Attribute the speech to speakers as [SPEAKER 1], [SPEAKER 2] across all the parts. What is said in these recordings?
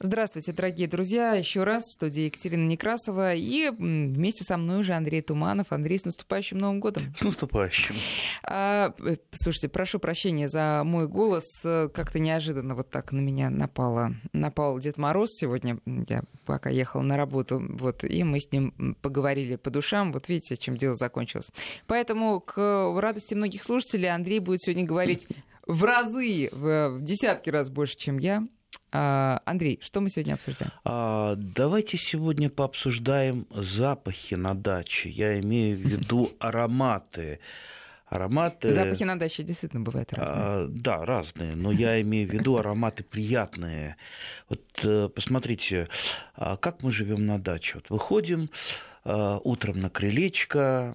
[SPEAKER 1] Здравствуйте, дорогие друзья. Еще раз в студии Екатерина Некрасова. И вместе со мной уже Андрей Туманов. Андрей, с наступающим Новым годом.
[SPEAKER 2] С наступающим.
[SPEAKER 1] А, э, слушайте, прошу прощения за мой голос. Как-то неожиданно вот так на меня напало, напал Дед Мороз сегодня. Я пока ехала на работу. Вот, и мы с ним поговорили по душам. Вот видите, чем дело закончилось. Поэтому к радости многих слушателей Андрей будет сегодня говорить в разы, в десятки раз больше, чем я. А, Андрей, что мы сегодня обсуждаем?
[SPEAKER 2] А, давайте сегодня пообсуждаем запахи на даче. Я имею в виду ароматы. Ароматы...
[SPEAKER 1] Запахи на даче действительно бывают разные. А,
[SPEAKER 2] да, разные, но я имею в виду ароматы приятные. Вот э, посмотрите, а как мы живем на даче. Вот выходим утром на крылечко,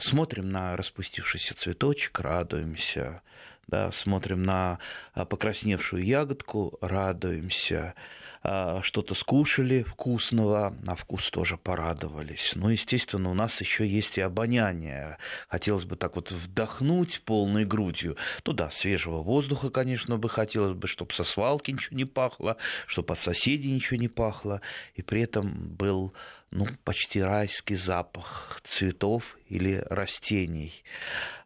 [SPEAKER 2] смотрим на распустившийся цветочек, радуемся да, смотрим на а, покрасневшую ягодку, радуемся, а, что-то скушали вкусного, на вкус тоже порадовались. Ну, естественно, у нас еще есть и обоняние. Хотелось бы так вот вдохнуть полной грудью. Ну да, свежего воздуха, конечно, бы хотелось бы, чтобы со свалки ничего не пахло, чтобы от соседей ничего не пахло, и при этом был ну, почти райский запах цветов или растений.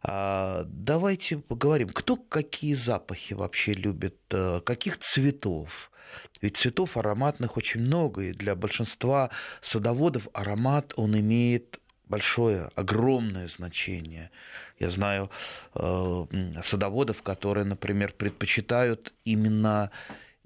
[SPEAKER 2] А, давайте поговорим, кто какие запахи вообще любит, э, каких цветов. Ведь цветов ароматных очень много, и для большинства садоводов аромат он имеет большое, огромное значение. Я знаю э, садоводов, которые, например, предпочитают именно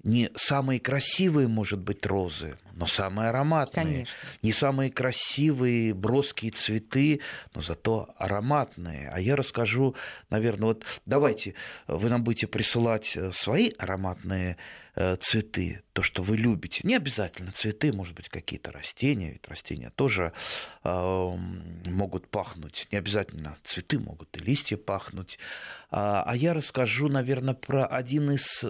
[SPEAKER 2] не самые красивые, может быть, розы, но самые ароматные.
[SPEAKER 1] Конечно.
[SPEAKER 2] Не самые красивые, броские цветы, но зато ароматные. А я расскажу, наверное, вот давайте вы нам будете присылать э, свои ароматные цветы, то, что вы любите. Не обязательно цветы, может быть, какие-то растения, ведь растения тоже э, могут пахнуть. Не обязательно цветы могут и листья пахнуть. А, а я расскажу, наверное, про один из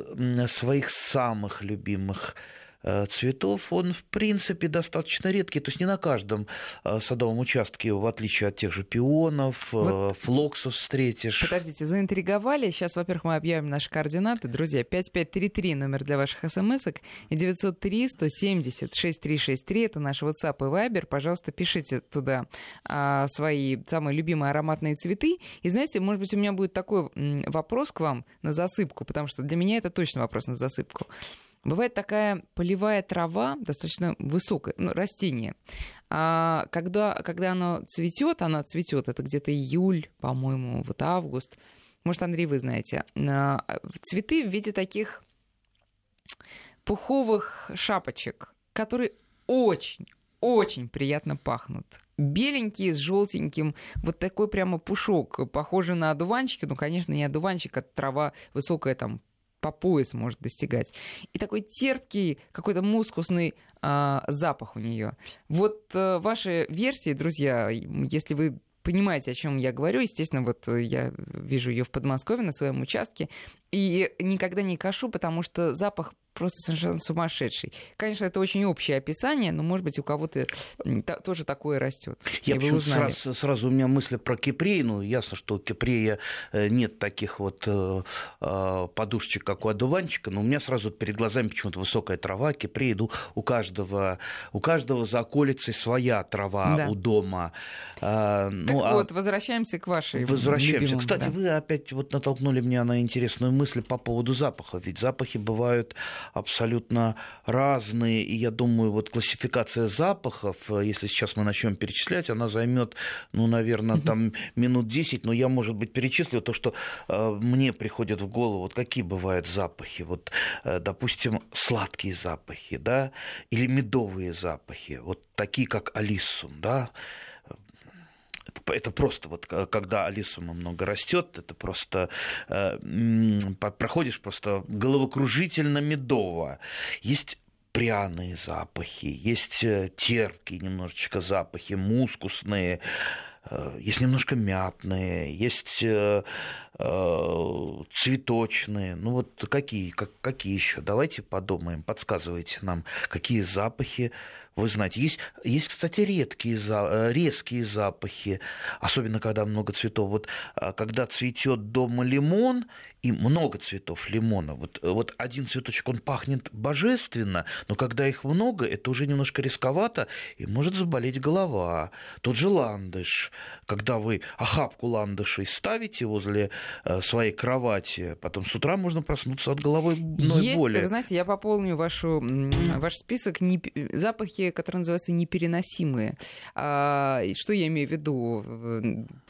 [SPEAKER 2] своих самых любимых Э, цветов, он, в принципе, достаточно редкий. То есть не на каждом э, садовом участке, в отличие от тех же пионов, э, вот. флоксов встретишь.
[SPEAKER 1] Подождите, заинтриговали. Сейчас, во-первых, мы объявим наши координаты. Друзья, 5533 номер для ваших смс-ок и 903 170 6363 это наш WhatsApp и Viber. Пожалуйста, пишите туда а, свои самые любимые ароматные цветы. И знаете, может быть, у меня будет такой вопрос к вам на засыпку, потому что для меня это точно вопрос на засыпку. Бывает такая полевая трава, достаточно высокая, ну, растение. А когда, когда оно цветет, она цветет, это где-то июль, по-моему, вот август. Может, Андрей, вы знаете. А, цветы в виде таких пуховых шапочек, которые очень, очень приятно пахнут. Беленькие с желтеньким, вот такой прямо пушок, похожий на одуванчики, ну, конечно, не одуванчик, а трава высокая там по пояс может достигать. И такой терпкий, какой-то мускусный а, запах у нее. Вот а, ваши версии, друзья, если вы понимаете, о чем я говорю. Естественно, вот я вижу ее в Подмосковье на своем участке. И никогда не кашу, потому что запах просто совершенно сумасшедший. Конечно, это очень общее описание, но, может быть, у кого-то тоже такое растет.
[SPEAKER 2] Я почему сразу, сразу у меня мысли про кипрей. Ну, ясно, что у кипрея э, нет таких вот э, э, подушечек, как у одуванчика, но у меня сразу перед глазами почему-то высокая трава, кипрей. Ну, у каждого, у каждого за околицей своя трава да. у дома.
[SPEAKER 1] А, ну, так а... вот, возвращаемся к вашей
[SPEAKER 2] Возвращаемся.
[SPEAKER 1] Любимым,
[SPEAKER 2] Кстати,
[SPEAKER 1] да.
[SPEAKER 2] вы опять вот натолкнули меня на интересную мысль по поводу запаха. Ведь запахи бывают абсолютно разные. И я думаю, вот классификация запахов, э, если сейчас мы начнем перечислять, она займет, ну, наверное, там минут 10, но я, может быть, перечислю то, что э, мне приходит в голову, вот какие бывают запахи. Вот, э, допустим, сладкие запахи, да, или медовые запахи, вот такие, как алисум, да, это просто вот когда алисума много растет, это просто э, проходишь просто головокружительно медово. Есть пряные запахи, есть э, терпкие немножечко запахи, мускусные, э, есть немножко мятные, есть цветочные. Ну вот какие, как, какие еще? Давайте подумаем, подсказывайте нам, какие запахи вы знаете. Есть, есть кстати, редкие, э, резкие запахи, особенно когда много цветов. Вот а, когда цветет дома лимон, и много цветов лимона. Вот, вот один цветочек, он пахнет божественно, но когда их много, это уже немножко рисковато, и может заболеть голова. Тот же ландыш, когда вы охапку ландышей ставите возле э, своей кровати, потом с утра можно проснуться от головой
[SPEAKER 1] Есть,
[SPEAKER 2] боли.
[SPEAKER 1] знаете, я пополню вашу, ваш список не, запахи, которые называются непереносимые. А, что я имею в виду?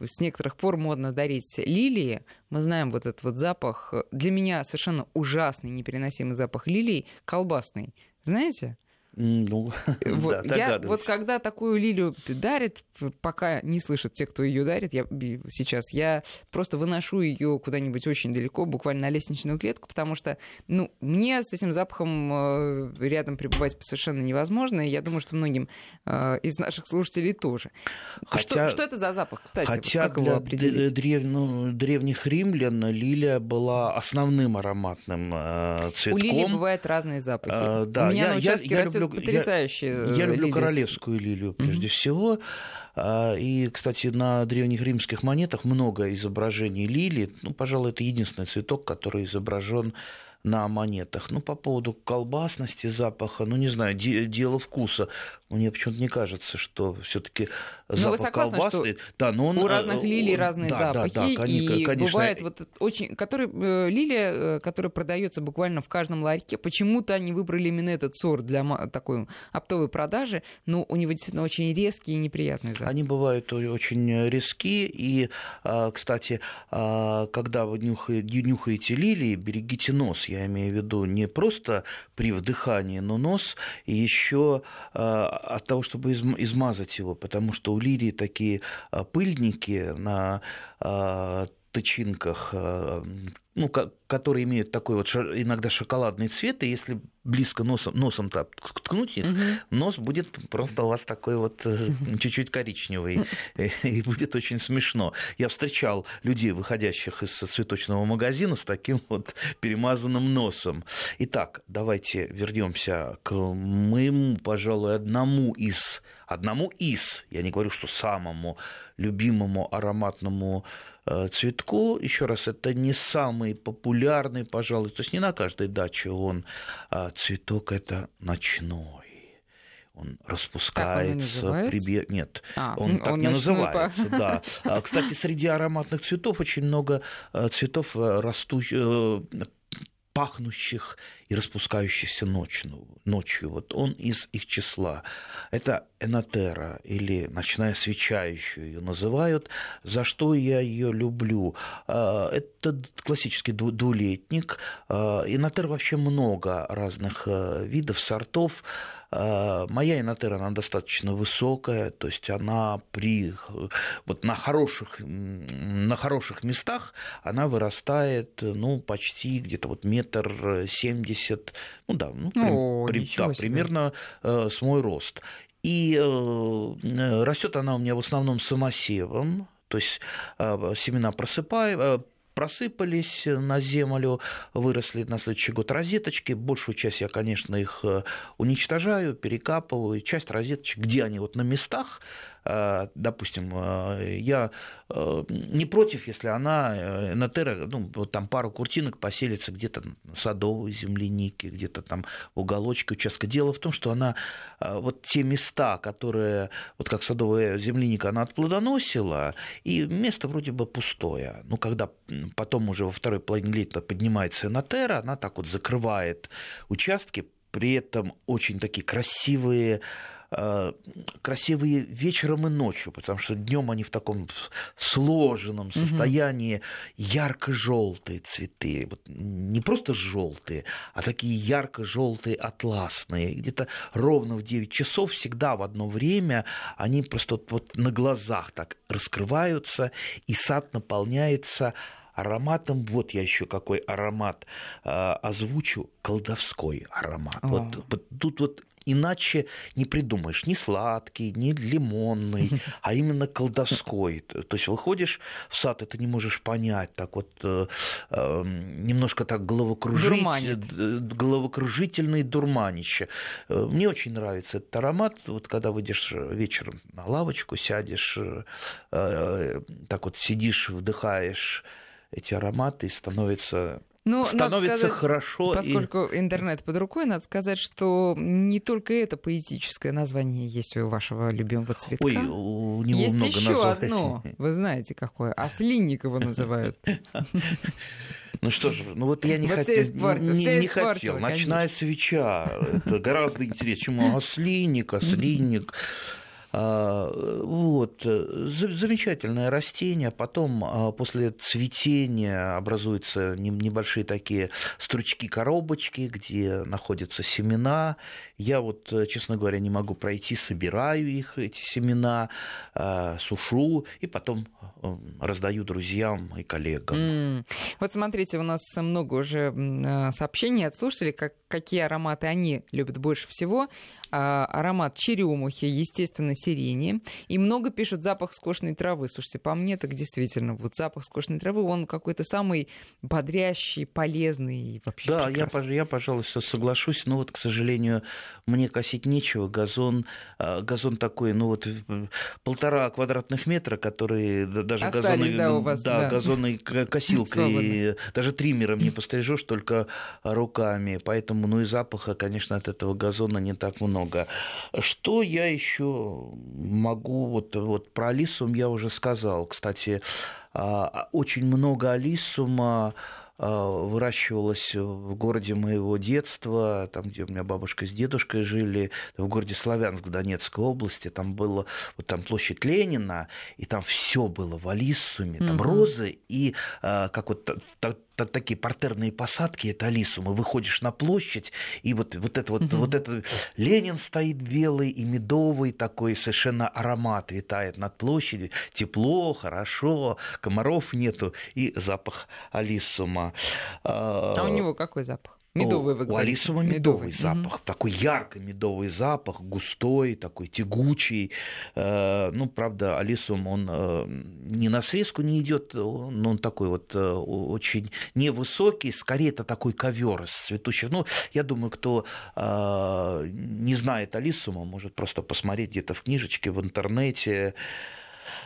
[SPEAKER 1] С некоторых пор модно дарить лилии. Мы знаем вот этот вот запах. Для меня совершенно ужасный, непереносимый запах лилий, колбасный. Знаете?
[SPEAKER 2] Ну,
[SPEAKER 1] вот, да, я, вот когда такую лилию дарит, пока не слышат те, кто ее дарит, я сейчас я просто выношу ее куда-нибудь очень далеко, буквально на лестничную клетку, потому что, ну, мне с этим запахом э, рядом пребывать совершенно невозможно, и я думаю, что многим э, из наших слушателей тоже. Хотя, что, что это за запах, кстати?
[SPEAKER 2] Хотя
[SPEAKER 1] вот как
[SPEAKER 2] для его определить? Древ, ну, древних римлян лилия была основным ароматным э, цветком. У
[SPEAKER 1] лилии бывают разные запахи.
[SPEAKER 2] А, да,
[SPEAKER 1] У меня
[SPEAKER 2] я,
[SPEAKER 1] на участке
[SPEAKER 2] я, я люблю,
[SPEAKER 1] потрясающие
[SPEAKER 2] я, я люблю
[SPEAKER 1] лилии.
[SPEAKER 2] королевскую лилию прежде mm-hmm. всего. А, и, кстати, на древних римских монетах много изображений лилии. Ну, пожалуй, это единственный цветок, который изображен на монетах. Ну, по поводу колбасности запаха, ну, не знаю, де- дело вкуса. Мне почему-то не кажется, что все-таки запах согласны, колбасный.
[SPEAKER 1] Что да, но он, у разных лилий разные да, запахи. Да, да, и конечно. бывает вот очень... Который, э, лилия, э, которая продается буквально в каждом ларьке, почему-то они выбрали именно этот сорт для такой оптовой продажи, но у него действительно очень резкий и неприятный запах.
[SPEAKER 2] Они бывают очень резкие, и, а, кстати, а, когда вы нюхаете, нюхаете лилии, берегите нос я имею в виду не просто при вдыхании, но нос и еще а, от того, чтобы измазать его, потому что у лилии такие а, пыльники на а, тычинках, ну, которые имеют такой вот иногда шоколадный цвет, и если близко носом, носом ткнуть их, угу. нос будет просто у вас такой вот э, чуть-чуть коричневый, и будет очень смешно. Я встречал людей, выходящих из цветочного магазина с таким вот перемазанным носом. Итак, давайте вернемся к моему, пожалуй, одному из, одному из, я не говорю, что самому любимому ароматному Э, цветку. Еще раз, это не самый популярный, пожалуй, то есть не на каждой даче он а цветок это ночной. Он распускается,
[SPEAKER 1] прибе...
[SPEAKER 2] нет, а, он, он так он не называется, по... да. А, кстати, среди ароматных цветов очень много э, цветов э, растущих пахнущих и распускающихся ночью. ночью. Вот он из их числа. Это энотера или ночная свеча еще ее называют. За что я ее люблю? А, это классический двулетник. А, энотер вообще много разных э, видов, сортов. А, моя инотера, она достаточно высокая, то есть она при, вот на, хороших, на хороших местах она вырастает ну, почти где-то вот метр семьдесят, ну да, ну, О, при, да примерно э, с мой рост. И э, растет она у меня в основном самосевом, то есть э, семена просыпаю, просыпались на землю, выросли на следующий год розеточки. Большую часть я, конечно, их э, уничтожаю, перекапываю. Часть розеточек, где они вот на местах, допустим, э, я э, не против, если она, Натера, ну, вот там пару куртинок поселится где-то на садовой землянике, где-то там в уголочке участка. Дело в том, что она, вот те места, которые, вот как садовая земляника, она отплодоносила, и место вроде бы пустое. Ну, когда потом уже во второй половине лета поднимается Натера, она так вот закрывает участки, при этом очень такие красивые Э, красивые вечером и ночью, потому что днем они в таком сложенном состоянии, угу. ярко-желтые цветы, вот не просто желтые, а такие ярко-желтые атласные. Где-то ровно в 9 часов всегда в одно время они просто вот, на глазах так раскрываются, и сад наполняется ароматом, вот я еще какой аромат озвучу, колдовской аромат. Вот, вот тут вот иначе не придумаешь. Ни сладкий, ни лимонный, а именно колдовской. То есть выходишь в сад, и ты не можешь понять, так вот э, э, немножко так головокружить, э, головокружительный дурманище. Мне очень нравится этот аромат. Вот когда выйдешь вечером на лавочку, сядешь, так вот сидишь, вдыхаешь эти ароматы, и становится ну, становится сказать, хорошо.
[SPEAKER 1] Поскольку и... интернет под рукой, надо сказать, что не только это поэтическое название есть у вашего любимого цветка.
[SPEAKER 2] Ой, у него
[SPEAKER 1] есть
[SPEAKER 2] много
[SPEAKER 1] еще названий. одно, вы знаете какое, ослинник его называют.
[SPEAKER 2] Ну что же, ну вот я не, вот хотел, не, не хотел. Ночная свеча, это гораздо интереснее, чем ослинник, ослинник. А, вот. Замечательное растение. Потом а, после цветения образуются небольшие такие стручки-коробочки, где находятся семена. Я вот, честно говоря, не могу пройти, собираю их, эти семена, а, сушу и потом раздаю друзьям и коллегам. Mm.
[SPEAKER 1] Вот смотрите, у нас много уже сообщений от слушателей, как, какие ароматы они любят больше всего. Аромат черемухи, естественно, сирени. И много пишут запах скошенной травы. Слушайте, по мне так действительно, вот запах скошенной травы, он какой-то самый бодрящий, полезный. Вообще
[SPEAKER 2] да, я, я, пожалуй, соглашусь. Но вот, к сожалению, мне косить нечего. Газон, а, газон такой, ну вот полтора квадратных метра, которые даже
[SPEAKER 1] газонной, да, вас,
[SPEAKER 2] да, да. газонной косилкой, даже триммером не пострижешь, только руками. Поэтому, ну и запаха, конечно, от этого газона не так много. Что я еще могу, вот, вот про алисум я уже сказал. Кстати, а, очень много алисума а, выращивалась в городе моего детства, там, где у меня бабушка с дедушкой жили, в городе Славянск Донецкой области, там было, вот там площадь Ленина, и там все было в Алисуме, там угу. розы и а, как вот такие партерные посадки, это Алисума, выходишь на площадь, и вот, вот это вот, угу. вот это Ленин стоит белый и медовый, такой совершенно аромат витает над площадью, тепло, хорошо, комаров нету, и запах Алисума.
[SPEAKER 1] А, а у него какой запах?
[SPEAKER 2] Медовый, вы У Алисова медовый, медовый запах, угу. такой яркий медовый запах, густой, такой тягучий. Э, ну, правда, Алисум, он э, не на срезку не идет, но он такой вот э, очень невысокий, скорее это такой ковер из цветущих. Ну, я думаю, кто не знает Алисума, может просто посмотреть где-то в книжечке, в интернете.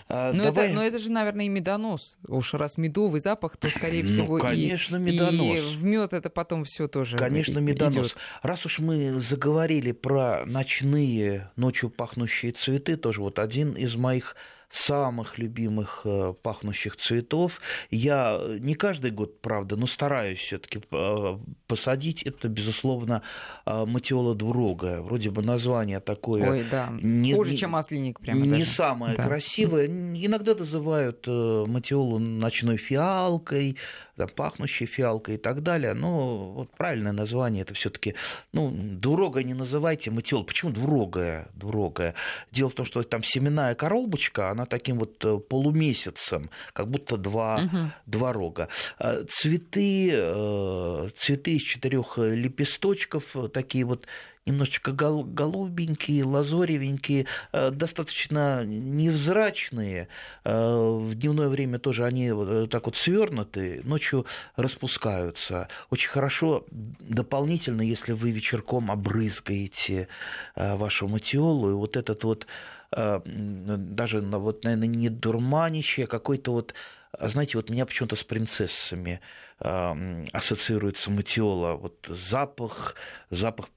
[SPEAKER 1] А, но, Давай... это, но это же, наверное, и медонос. Уж раз медовый запах, то, скорее ну, всего,
[SPEAKER 2] конечно, и, медонос.
[SPEAKER 1] и в мед это потом все тоже
[SPEAKER 2] Конечно, медонос. Идёт. Раз уж мы заговорили про ночные, ночью пахнущие цветы, тоже вот один из моих самых любимых э, пахнущих цветов. Я не каждый год, правда, но стараюсь все-таки э, посадить. Это, безусловно, э, матиола двурогая. Вроде бы название такое...
[SPEAKER 1] Ой, да. Не, Хуже, чем маслиник прямо
[SPEAKER 2] Не
[SPEAKER 1] даже.
[SPEAKER 2] самое да. красивое. Иногда называют матиолу ночной фиалкой, там, пахнущей фиалкой и так далее. Но вот правильное название это все-таки, ну, двурогая не называйте матиол. Почему двурогая? Двурогая. Дело в том, что там семенная коробочка, она таким вот э, полумесяцем, как будто два, угу. два рога. А цветы, э, цветы из четырех лепесточков, такие вот немножечко гол- голубенькие, лазоревенькие, э, достаточно невзрачные. Э, в дневное время тоже они так вот свернуты, ночью распускаются. Очень хорошо дополнительно, если вы вечерком обрызгаете э, вашу матиолу, и вот этот вот даже, вот, наверное, не дурманище, а какой-то вот знаете, вот меня почему-то с принцессами э, ассоциируется матиола. Вот запах, запах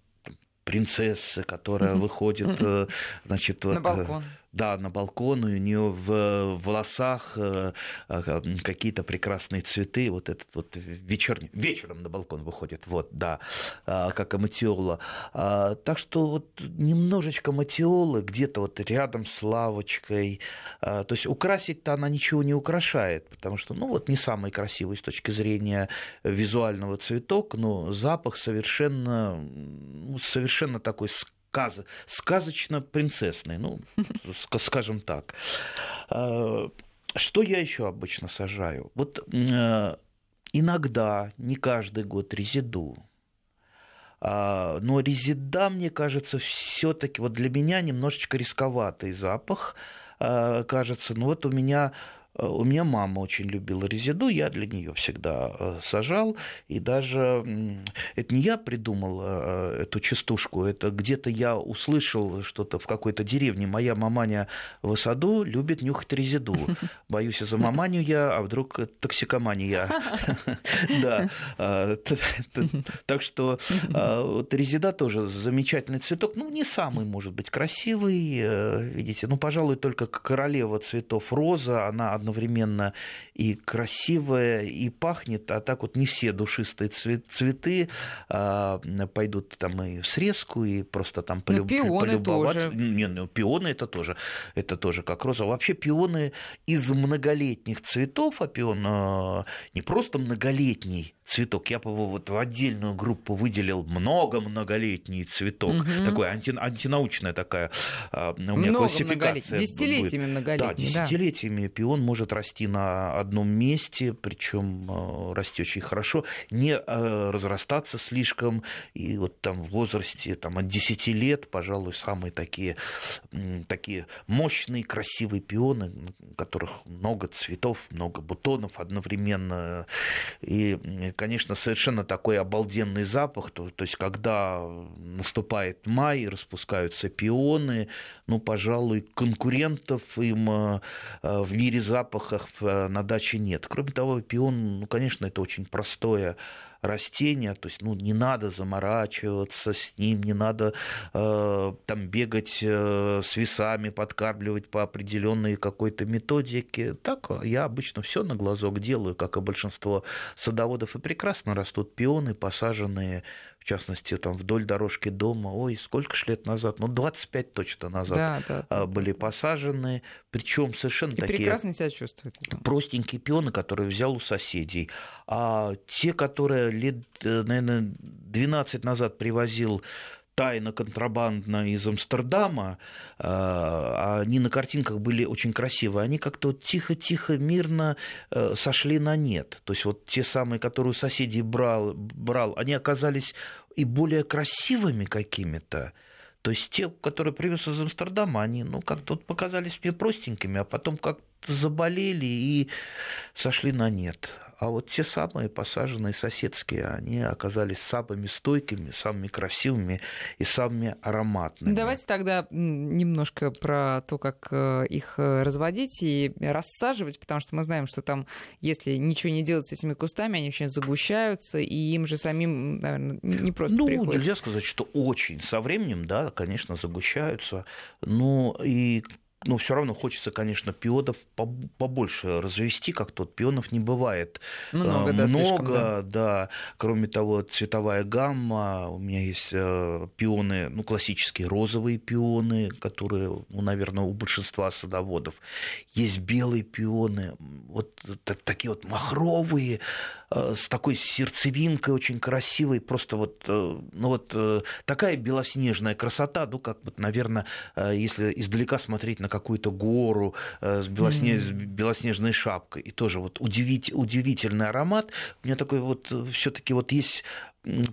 [SPEAKER 2] принцессы, которая выходит, э, значит,
[SPEAKER 1] вот, на балкон
[SPEAKER 2] да, на балкон, у нее в волосах э, э, какие-то прекрасные цветы, вот этот вот вечерний, вечером на балкон выходит, вот, да, как аматиола. А, так что вот немножечко матиолы где-то вот рядом с лавочкой, а, то есть украсить-то она ничего не украшает, потому что, ну, вот не самый красивый с точки зрения визуального цветок, но запах совершенно, совершенно такой сказ... сказочно-принцессный, ну, скажем так. А, что я еще обычно сажаю? Вот э, иногда, не каждый год резиду. А, но резида, мне кажется, все-таки вот для меня немножечко рисковатый запах, а, кажется. Ну вот у меня у меня мама очень любила резиду, я для нее всегда э, сажал, и даже это не я придумал э, эту частушку, это где-то я услышал что-то в какой-то деревне. Моя маманя в саду любит нюхать резиду. Боюсь, за маманю я, а вдруг токсикомания. Да. Так что вот резида тоже замечательный цветок. Ну, не самый, может быть, красивый, э, видите. Ну, пожалуй, только королева цветов роза, она одновременно и красивая, и пахнет, а так вот не все душистые цветы а, пойдут там и в срезку, и просто там
[SPEAKER 1] полюб... ну, пионы полюбоваться. Тоже.
[SPEAKER 2] Не, ну, пионы это тоже, это тоже как роза. Вообще пионы из многолетних цветов, а пион а, не просто многолетний, цветок. Я бы вот в отдельную группу выделил много многолетний цветок. Угу. Такой анти, антинаучная такая а, у меня много классификация.
[SPEAKER 1] Десятилетиями многолетний.
[SPEAKER 2] Да, десятилетиями да. пион может расти на одном месте, причем а, расти очень хорошо, не а, разрастаться слишком. И вот там в возрасте там, от 10 лет, пожалуй, самые такие, такие мощные, красивые пионы, у которых много цветов, много бутонов одновременно. И конечно, совершенно такой обалденный запах. То, то есть, когда наступает май, распускаются пионы, ну, пожалуй, конкурентов им э, в мире запахов э, на даче нет. Кроме того, пион, ну, конечно, это очень простое растения, то есть ну, не надо заморачиваться с ним, не надо э, там бегать э, с весами, подкармливать по определенной какой-то методике. Так я обычно все на глазок делаю, как и большинство садоводов, и прекрасно растут пионы, посаженные в частности, там вдоль дорожки дома, ой, сколько ж лет назад, ну, 25 точно назад да, да, а, были посажены, причем совершенно и такие...
[SPEAKER 1] прекрасно себя чувствуют.
[SPEAKER 2] Простенькие пионы, которые взял у соседей. А те, которые лет, э, наверное, 12 назад привозил тайно контрабандно из Амстердама, а, они на картинках были очень красивые, они как-то вот тихо-тихо, мирно э, сошли на нет. То есть вот те самые, которые у соседей брал, брал они оказались и более красивыми какими-то. То есть те, которые привез из Амстердама, они ну, как-то вот показались мне простенькими, а потом как-то заболели и сошли на нет а вот те самые посаженные соседские, они оказались самыми стойкими, самыми красивыми и самыми ароматными.
[SPEAKER 1] Давайте тогда немножко про то, как э, их э, разводить и рассаживать, потому что мы знаем, что там, если ничего не делать с этими кустами, они очень загущаются, и им же самим, наверное, не просто
[SPEAKER 2] ну,
[SPEAKER 1] приходится.
[SPEAKER 2] нельзя сказать, что очень. Со временем, да, конечно, загущаются. Ну, и но все равно хочется, конечно, пионов побольше развести, как тут пионов не бывает.
[SPEAKER 1] Много, да,
[SPEAKER 2] Много,
[SPEAKER 1] слишком, да.
[SPEAKER 2] да. Кроме того, цветовая гамма, у меня есть э, пионы, ну, классические розовые пионы, которые, ну, наверное, у большинства садоводов. Есть белые пионы, вот такие вот махровые, э, с такой сердцевинкой очень красивой, просто вот, э, ну, вот такая белоснежная красота, ну, как вот, наверное, если издалека смотреть на какую-то гору э, с, белоснеж... mm. белоснежной шапкой. И тоже вот удивить... удивительный аромат. У меня такой вот э, все-таки вот есть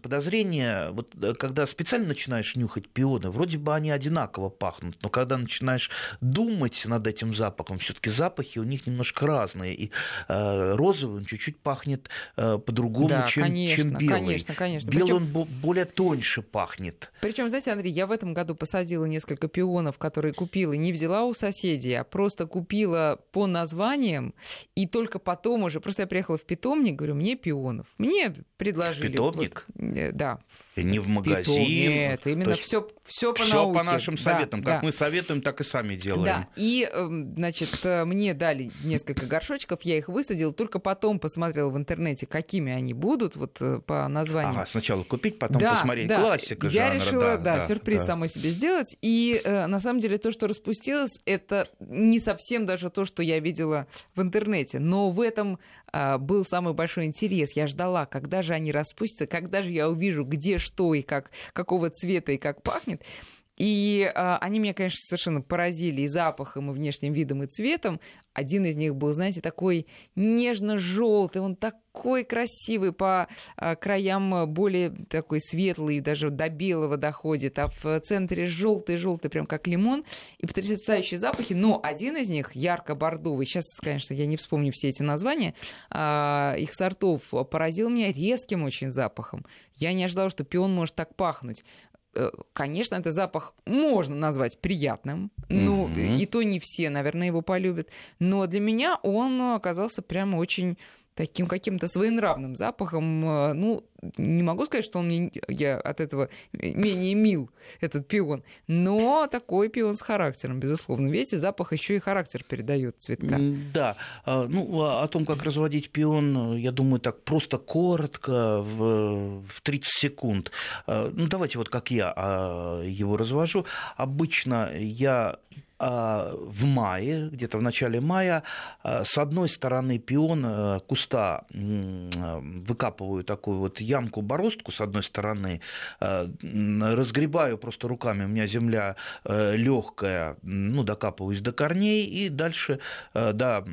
[SPEAKER 2] подозрение, вот э, когда специально начинаешь нюхать пионы, вроде бы они одинаково пахнут, но когда начинаешь думать над этим запахом, все-таки запахи у них немножко разные. И э, розовый он чуть-чуть пахнет э, по-другому,
[SPEAKER 1] да,
[SPEAKER 2] чем,
[SPEAKER 1] конечно,
[SPEAKER 2] чем белый.
[SPEAKER 1] Конечно, конечно.
[SPEAKER 2] Белый Причем... он более тоньше пахнет.
[SPEAKER 1] Причем, знаете, Андрей, я в этом году посадила несколько пионов, которые купила, не взяла у соседей, а просто купила по названиям, и только потом уже, просто я приехала в питомник, говорю, мне пионов. Мне предложили.
[SPEAKER 2] Питомник?
[SPEAKER 1] Э, да.
[SPEAKER 2] Не в магазин.
[SPEAKER 1] Нет, именно все, все по
[SPEAKER 2] все
[SPEAKER 1] науке.
[SPEAKER 2] по нашим советам.
[SPEAKER 1] Да,
[SPEAKER 2] как
[SPEAKER 1] да.
[SPEAKER 2] мы советуем, так и сами делаем.
[SPEAKER 1] Да, и, эм, значит, э, мне дали несколько горшочков, я их высадил, только потом посмотрела в интернете, какими они будут, вот э, по названию.
[SPEAKER 2] Ага, сначала купить, потом
[SPEAKER 1] да,
[SPEAKER 2] посмотреть.
[SPEAKER 1] Да.
[SPEAKER 2] Классика
[SPEAKER 1] я
[SPEAKER 2] жанра.
[SPEAKER 1] решила,
[SPEAKER 2] да,
[SPEAKER 1] да,
[SPEAKER 2] да
[SPEAKER 1] сюрприз
[SPEAKER 2] да.
[SPEAKER 1] самой себе сделать. И на самом деле то, что распустилось, это не совсем даже то, что я видела в интернете. Но в этом был самый большой интерес. Я ждала, когда же они распустятся, когда же я увижу, где что и как, какого цвета и как пахнет. И а, они меня, конечно, совершенно поразили и запахом, и внешним видом, и цветом. Один из них был, знаете, такой нежно-желтый, он такой красивый, по а, краям более такой светлый, даже до белого доходит, а в центре желтый-желтый, прям как лимон, и потрясающие запахи. Но один из них, ярко-бордовый, сейчас, конечно, я не вспомню все эти названия, а, их сортов, поразил меня резким очень запахом. Я не ожидала, что пион может так пахнуть. Э, конечно, этот запах можно назвать приятным, ну, mm-hmm. и то не все, наверное, его полюбят, но для меня он оказался прямо очень таким каким-то своенравным запахом. Э, ну, не могу сказать, что он мне, я от этого менее мил, этот пион, но такой пион с характером, безусловно. Видите, запах еще и характер передает цветка.
[SPEAKER 2] Да. А, ну, а о том, как разводить пион, я думаю, так просто коротко, в, в 30 секунд. А, ну, давайте вот как я его развожу. Обычно я в мае, где-то в начале мая, с одной стороны пион куста выкапываю такую вот ямку-бороздку с одной стороны, э, разгребаю просто руками, у меня земля э, легкая, ну, докапываюсь до корней, и дальше, да,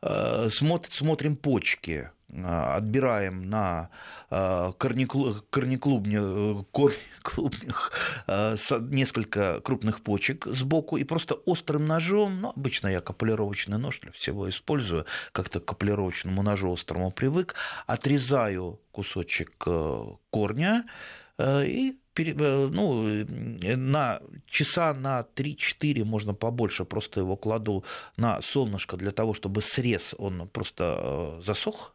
[SPEAKER 2] смотрим почки, отбираем на а, корнеклубнях, корнеклубнях а, несколько крупных почек сбоку и просто острым ножом, ну, обычно я капулировочный нож для всего использую, как-то к капулировочному ножу острому привык, отрезаю кусочек э, корня э, и э, ну, на часа на 3-4, можно побольше, просто его кладу на солнышко для того, чтобы срез, он просто засох,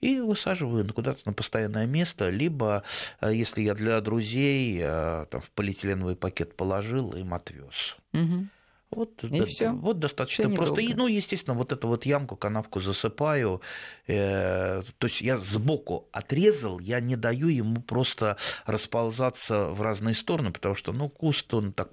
[SPEAKER 2] и высаживаю куда-то на постоянное место, либо, э, если я для друзей, э, там, в полиэтиленовый пакет положил, им отвез.
[SPEAKER 1] Угу.
[SPEAKER 2] Вот, и да, все. вот достаточно все просто. И, ну, естественно, вот эту вот ямку, канавку засыпаю. Э, то есть я сбоку отрезал, я не даю ему просто расползаться в разные стороны, потому что, ну, куст, он так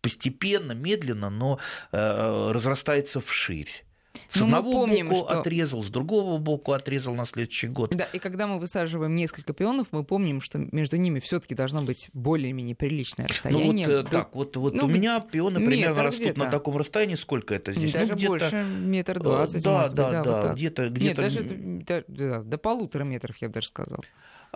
[SPEAKER 2] постепенно, медленно, но э, разрастается вширь. С Но ну, одного помним, боку что... отрезал, с другого боку отрезал на следующий год.
[SPEAKER 1] Да, и когда мы высаживаем несколько пионов, мы помним, что между ними все-таки должно быть более-менее приличное расстояние.
[SPEAKER 2] Ну, вот, э, так, вот, вот ну, у меня пионы примерно растут на таком расстоянии. Сколько это здесь?
[SPEAKER 1] Даже ну, больше, метр двадцать.
[SPEAKER 2] Да, да, да, да, вот где-то, где-то...
[SPEAKER 1] Нет, даже до, до полутора метров, я бы даже сказал.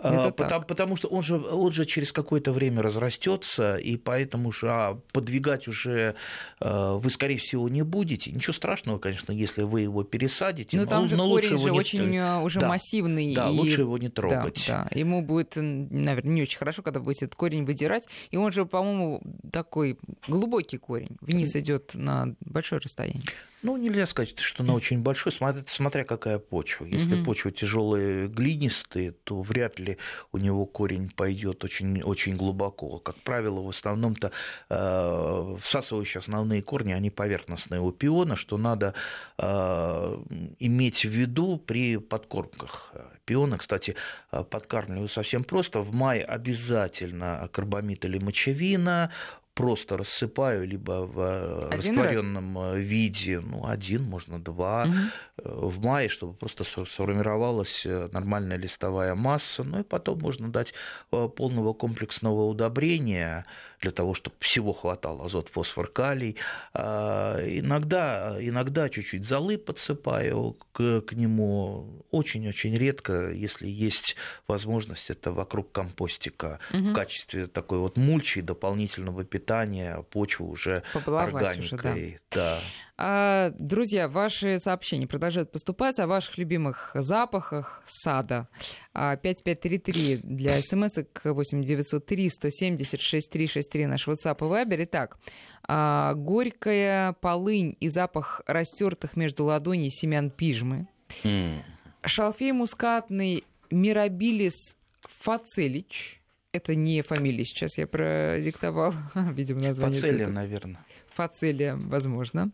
[SPEAKER 2] Это потому, потому что он же, он же через какое-то время разрастется, и поэтому же а, подвигать уже э, вы, скорее всего, не будете. Ничего страшного, конечно, если вы его пересадите.
[SPEAKER 1] Но, но там же но корень же не... очень э, уже да, массивный.
[SPEAKER 2] Да, и... лучше его не трогать.
[SPEAKER 1] Да, да. Ему будет, наверное, не очень хорошо, когда будете этот корень выдирать. И он же, по-моему, такой глубокий корень. Вниз идет на большое расстояние.
[SPEAKER 2] Ну, нельзя сказать, что она очень большой, смотря, смотря какая почва. Если угу. почва тяжелая, глинистая, то вряд ли у него корень пойдет очень, очень глубоко. Как правило, в основном-то э, всасывающие основные корни, они поверхностные у пиона, что надо э, иметь в виду при подкормках пиона. Кстати, э, подкармливаю совсем просто. В мае обязательно карбамид или мочевина, просто рассыпаю, либо в один растворенном раз? Э, виде, ну, один, можно два, угу. В мае, чтобы просто сформировалась нормальная листовая масса. Ну и потом можно дать полного комплексного удобрения для того, чтобы всего хватало азот, фосфор, калий. А, иногда, иногда чуть-чуть золы подсыпаю к, к нему. Очень-очень редко, если есть возможность, это вокруг компостика угу. в качестве такой вот мульчи дополнительного питания почвы уже органикой. Уже, да. Да.
[SPEAKER 1] А, друзья, ваши сообщения продолжают поступать о ваших любимых запахах сада. 5533 а, для смс к 8903 170 6363 наш WhatsApp и Viber. Итак, а, горькая полынь и запах растертых между ладоней семян пижмы. Mm. Шалфей мускатный Мирабилис фацелич. Это не фамилия, сейчас я продиктовал, видимо, название.
[SPEAKER 2] Фацелия, наверное
[SPEAKER 1] фацелия, возможно.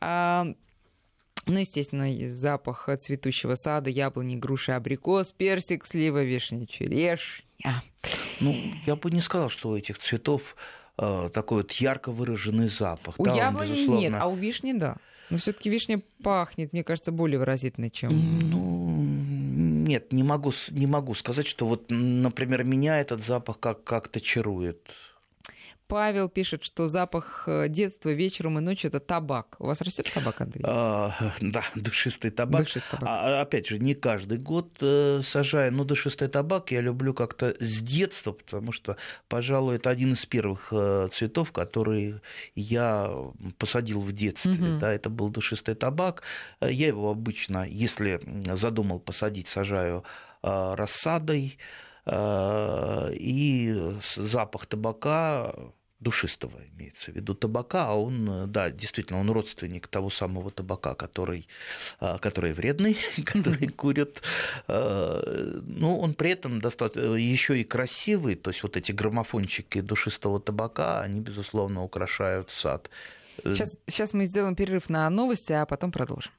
[SPEAKER 1] А, ну, естественно, запах цветущего сада, яблони, груши, абрикос, персик, слива, вишня, черешня.
[SPEAKER 2] Ну, я бы не сказал, что у этих цветов э, такой вот ярко выраженный запах.
[SPEAKER 1] У да, яблони он, безусловно... нет, а у вишни да. Но все-таки вишня пахнет, мне кажется, более выразительно, чем.
[SPEAKER 2] Ну, нет, не могу, не могу сказать, что вот, например, меня этот запах как- как-то чарует.
[SPEAKER 1] Павел пишет, что запах э, детства вечером и ночью это табак. У вас растет табак, Андрей?
[SPEAKER 2] А, да, душистый табак. Душистый табак. А, опять же, не каждый год э, сажаю, но душистый табак я люблю как-то с детства, потому что, пожалуй, это один из первых э, цветов, которые я посадил в детстве. Угу. Да, это был душистый табак. Я его обычно, если задумал посадить, сажаю рассадой и запах табака душистого имеется в виду табака, а он, да, действительно, он родственник того самого табака, который, а, который вредный, который курят. А, но он при этом достаточно еще и красивый, то есть вот эти граммофончики душистого табака, они, безусловно, украшают сад.
[SPEAKER 1] Сейчас, сейчас мы сделаем перерыв на новости, а потом продолжим.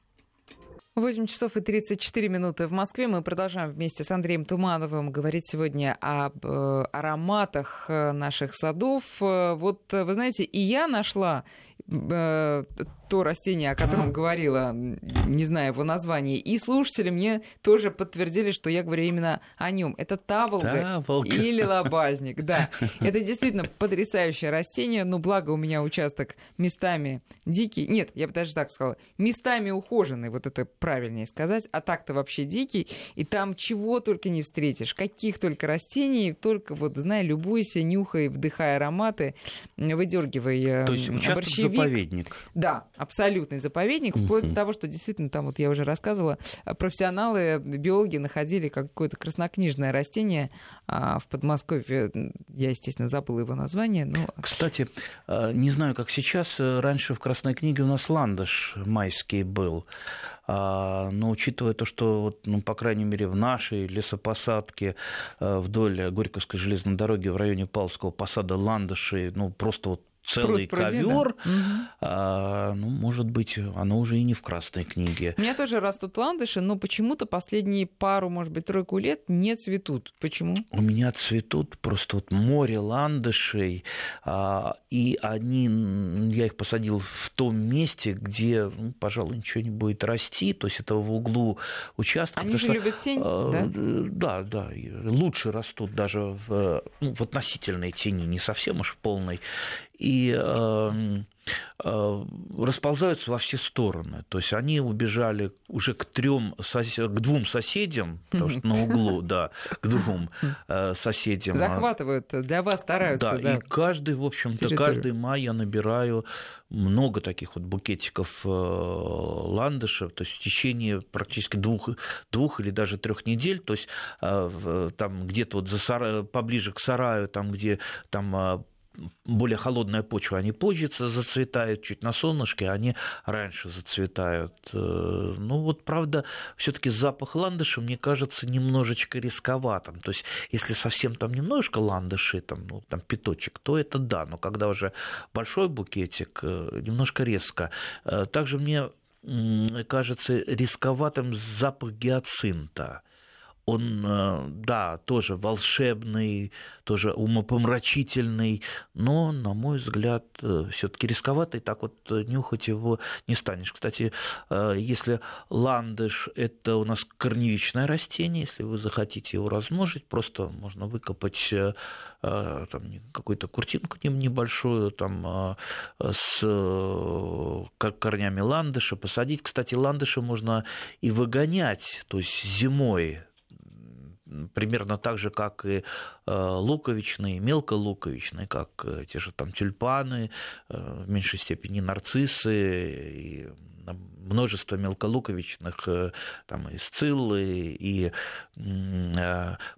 [SPEAKER 1] 8 часов и 34 минуты в Москве. Мы продолжаем вместе с Андреем Тумановым говорить сегодня об э, ароматах э, наших садов. Э, вот, вы знаете, и я нашла то растение, о котором говорила, не знаю его название, и слушатели мне тоже подтвердили, что я говорю именно о нем. Это таволга, таволга. или лобазник, да. Это действительно потрясающее растение, но благо у меня участок местами дикий, нет, я бы даже так сказала, местами ухоженный, вот это правильнее сказать, а так-то вообще дикий, и там чего только не встретишь, каких только растений, только вот, знай, любуйся, нюхай, вдыхай ароматы, выдергивай
[SPEAKER 2] То есть участок заповедник.
[SPEAKER 1] Да, абсолютный заповедник, вплоть до того, что действительно там, вот я уже рассказывала, профессионалы, биологи находили какое-то краснокнижное растение а, в Подмосковье. Я, естественно, забыла его название. Но...
[SPEAKER 2] Кстати, а, не знаю, как сейчас, э, раньше в Красной книге у нас ландыш майский был. А, но учитывая то, что, вот, ну, по крайней мере, в нашей лесопосадке э, вдоль Горьковской железной дороги в районе Павловского посада ландышей, ну, просто вот целый Пруд, ковер, да. а, ну, может быть, оно уже и не в красной книге.
[SPEAKER 1] У меня тоже растут ландыши, но почему-то последние пару, может быть, тройку лет не цветут. Почему?
[SPEAKER 2] У меня цветут просто вот море ландышей, а, и они, я их посадил в том месте, где, ну, пожалуй, ничего не будет расти, то есть это в углу участка.
[SPEAKER 1] Они же что, любят тень, а, да?
[SPEAKER 2] Да, да, лучше растут даже в, ну, в относительной тени, не совсем уж в полной и эм, э, расползаются во все стороны. То есть они убежали уже к трем к двум соседям, потому что на углу, да, к двум э, соседям.
[SPEAKER 1] Захватывают, для вас стараются.
[SPEAKER 2] Да, да. и каждый, в общем-то, каждый май я набираю много таких вот букетиков э, ландышев, то есть в течение практически двух, двух или даже трех недель, то есть там где-то вот за сарай, поближе к сараю, там где там более холодная почва, они позже зацветают, чуть на солнышке, они раньше зацветают. Э, ну вот, правда, все таки запах ландыша, мне кажется, немножечко рисковатым. То есть, если совсем там немножко ландыши, там, ну, там пяточек, то это да, но когда уже большой букетик, э, немножко резко. Э, также мне кажется рисковатым запах гиацинта он, э, да, тоже волшебный, тоже умопомрачительный, но, на мой взгляд, э, все-таки рисковатый, так вот э, нюхать его не станешь. Кстати, если ландыш – это у нас корневичное растение, если вы захотите его размножить, просто можно выкопать там, какую-то куртинку небольшую там, с корнями ландыша, посадить. Кстати, ландыша можно и выгонять, то есть зимой примерно так же, как и э, луковичные, мелколуковичные, как э, те же там тюльпаны, э, в меньшей степени нарциссы, и множество мелколуковичных, там и сциллы, и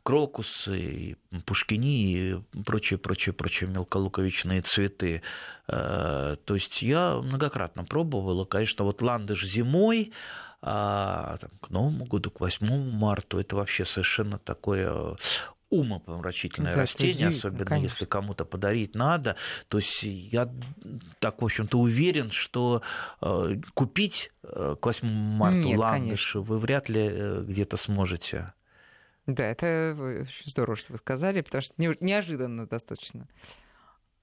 [SPEAKER 2] крокусы, и пушкини, и прочие, прочие, прочие мелколуковичные цветы. То есть я многократно пробовала, конечно, вот ландыш зимой, а там, к Новому году, к 8 марта, это вообще совершенно такое умопомрачительное да, растение, особенно конечно. если кому-то подарить надо. То есть я так, в общем-то, уверен, что э, купить э, к 8 марта Нет, ландыш конечно. вы вряд ли э, где-то сможете.
[SPEAKER 1] Да, это очень здорово, что вы сказали, потому что неожиданно достаточно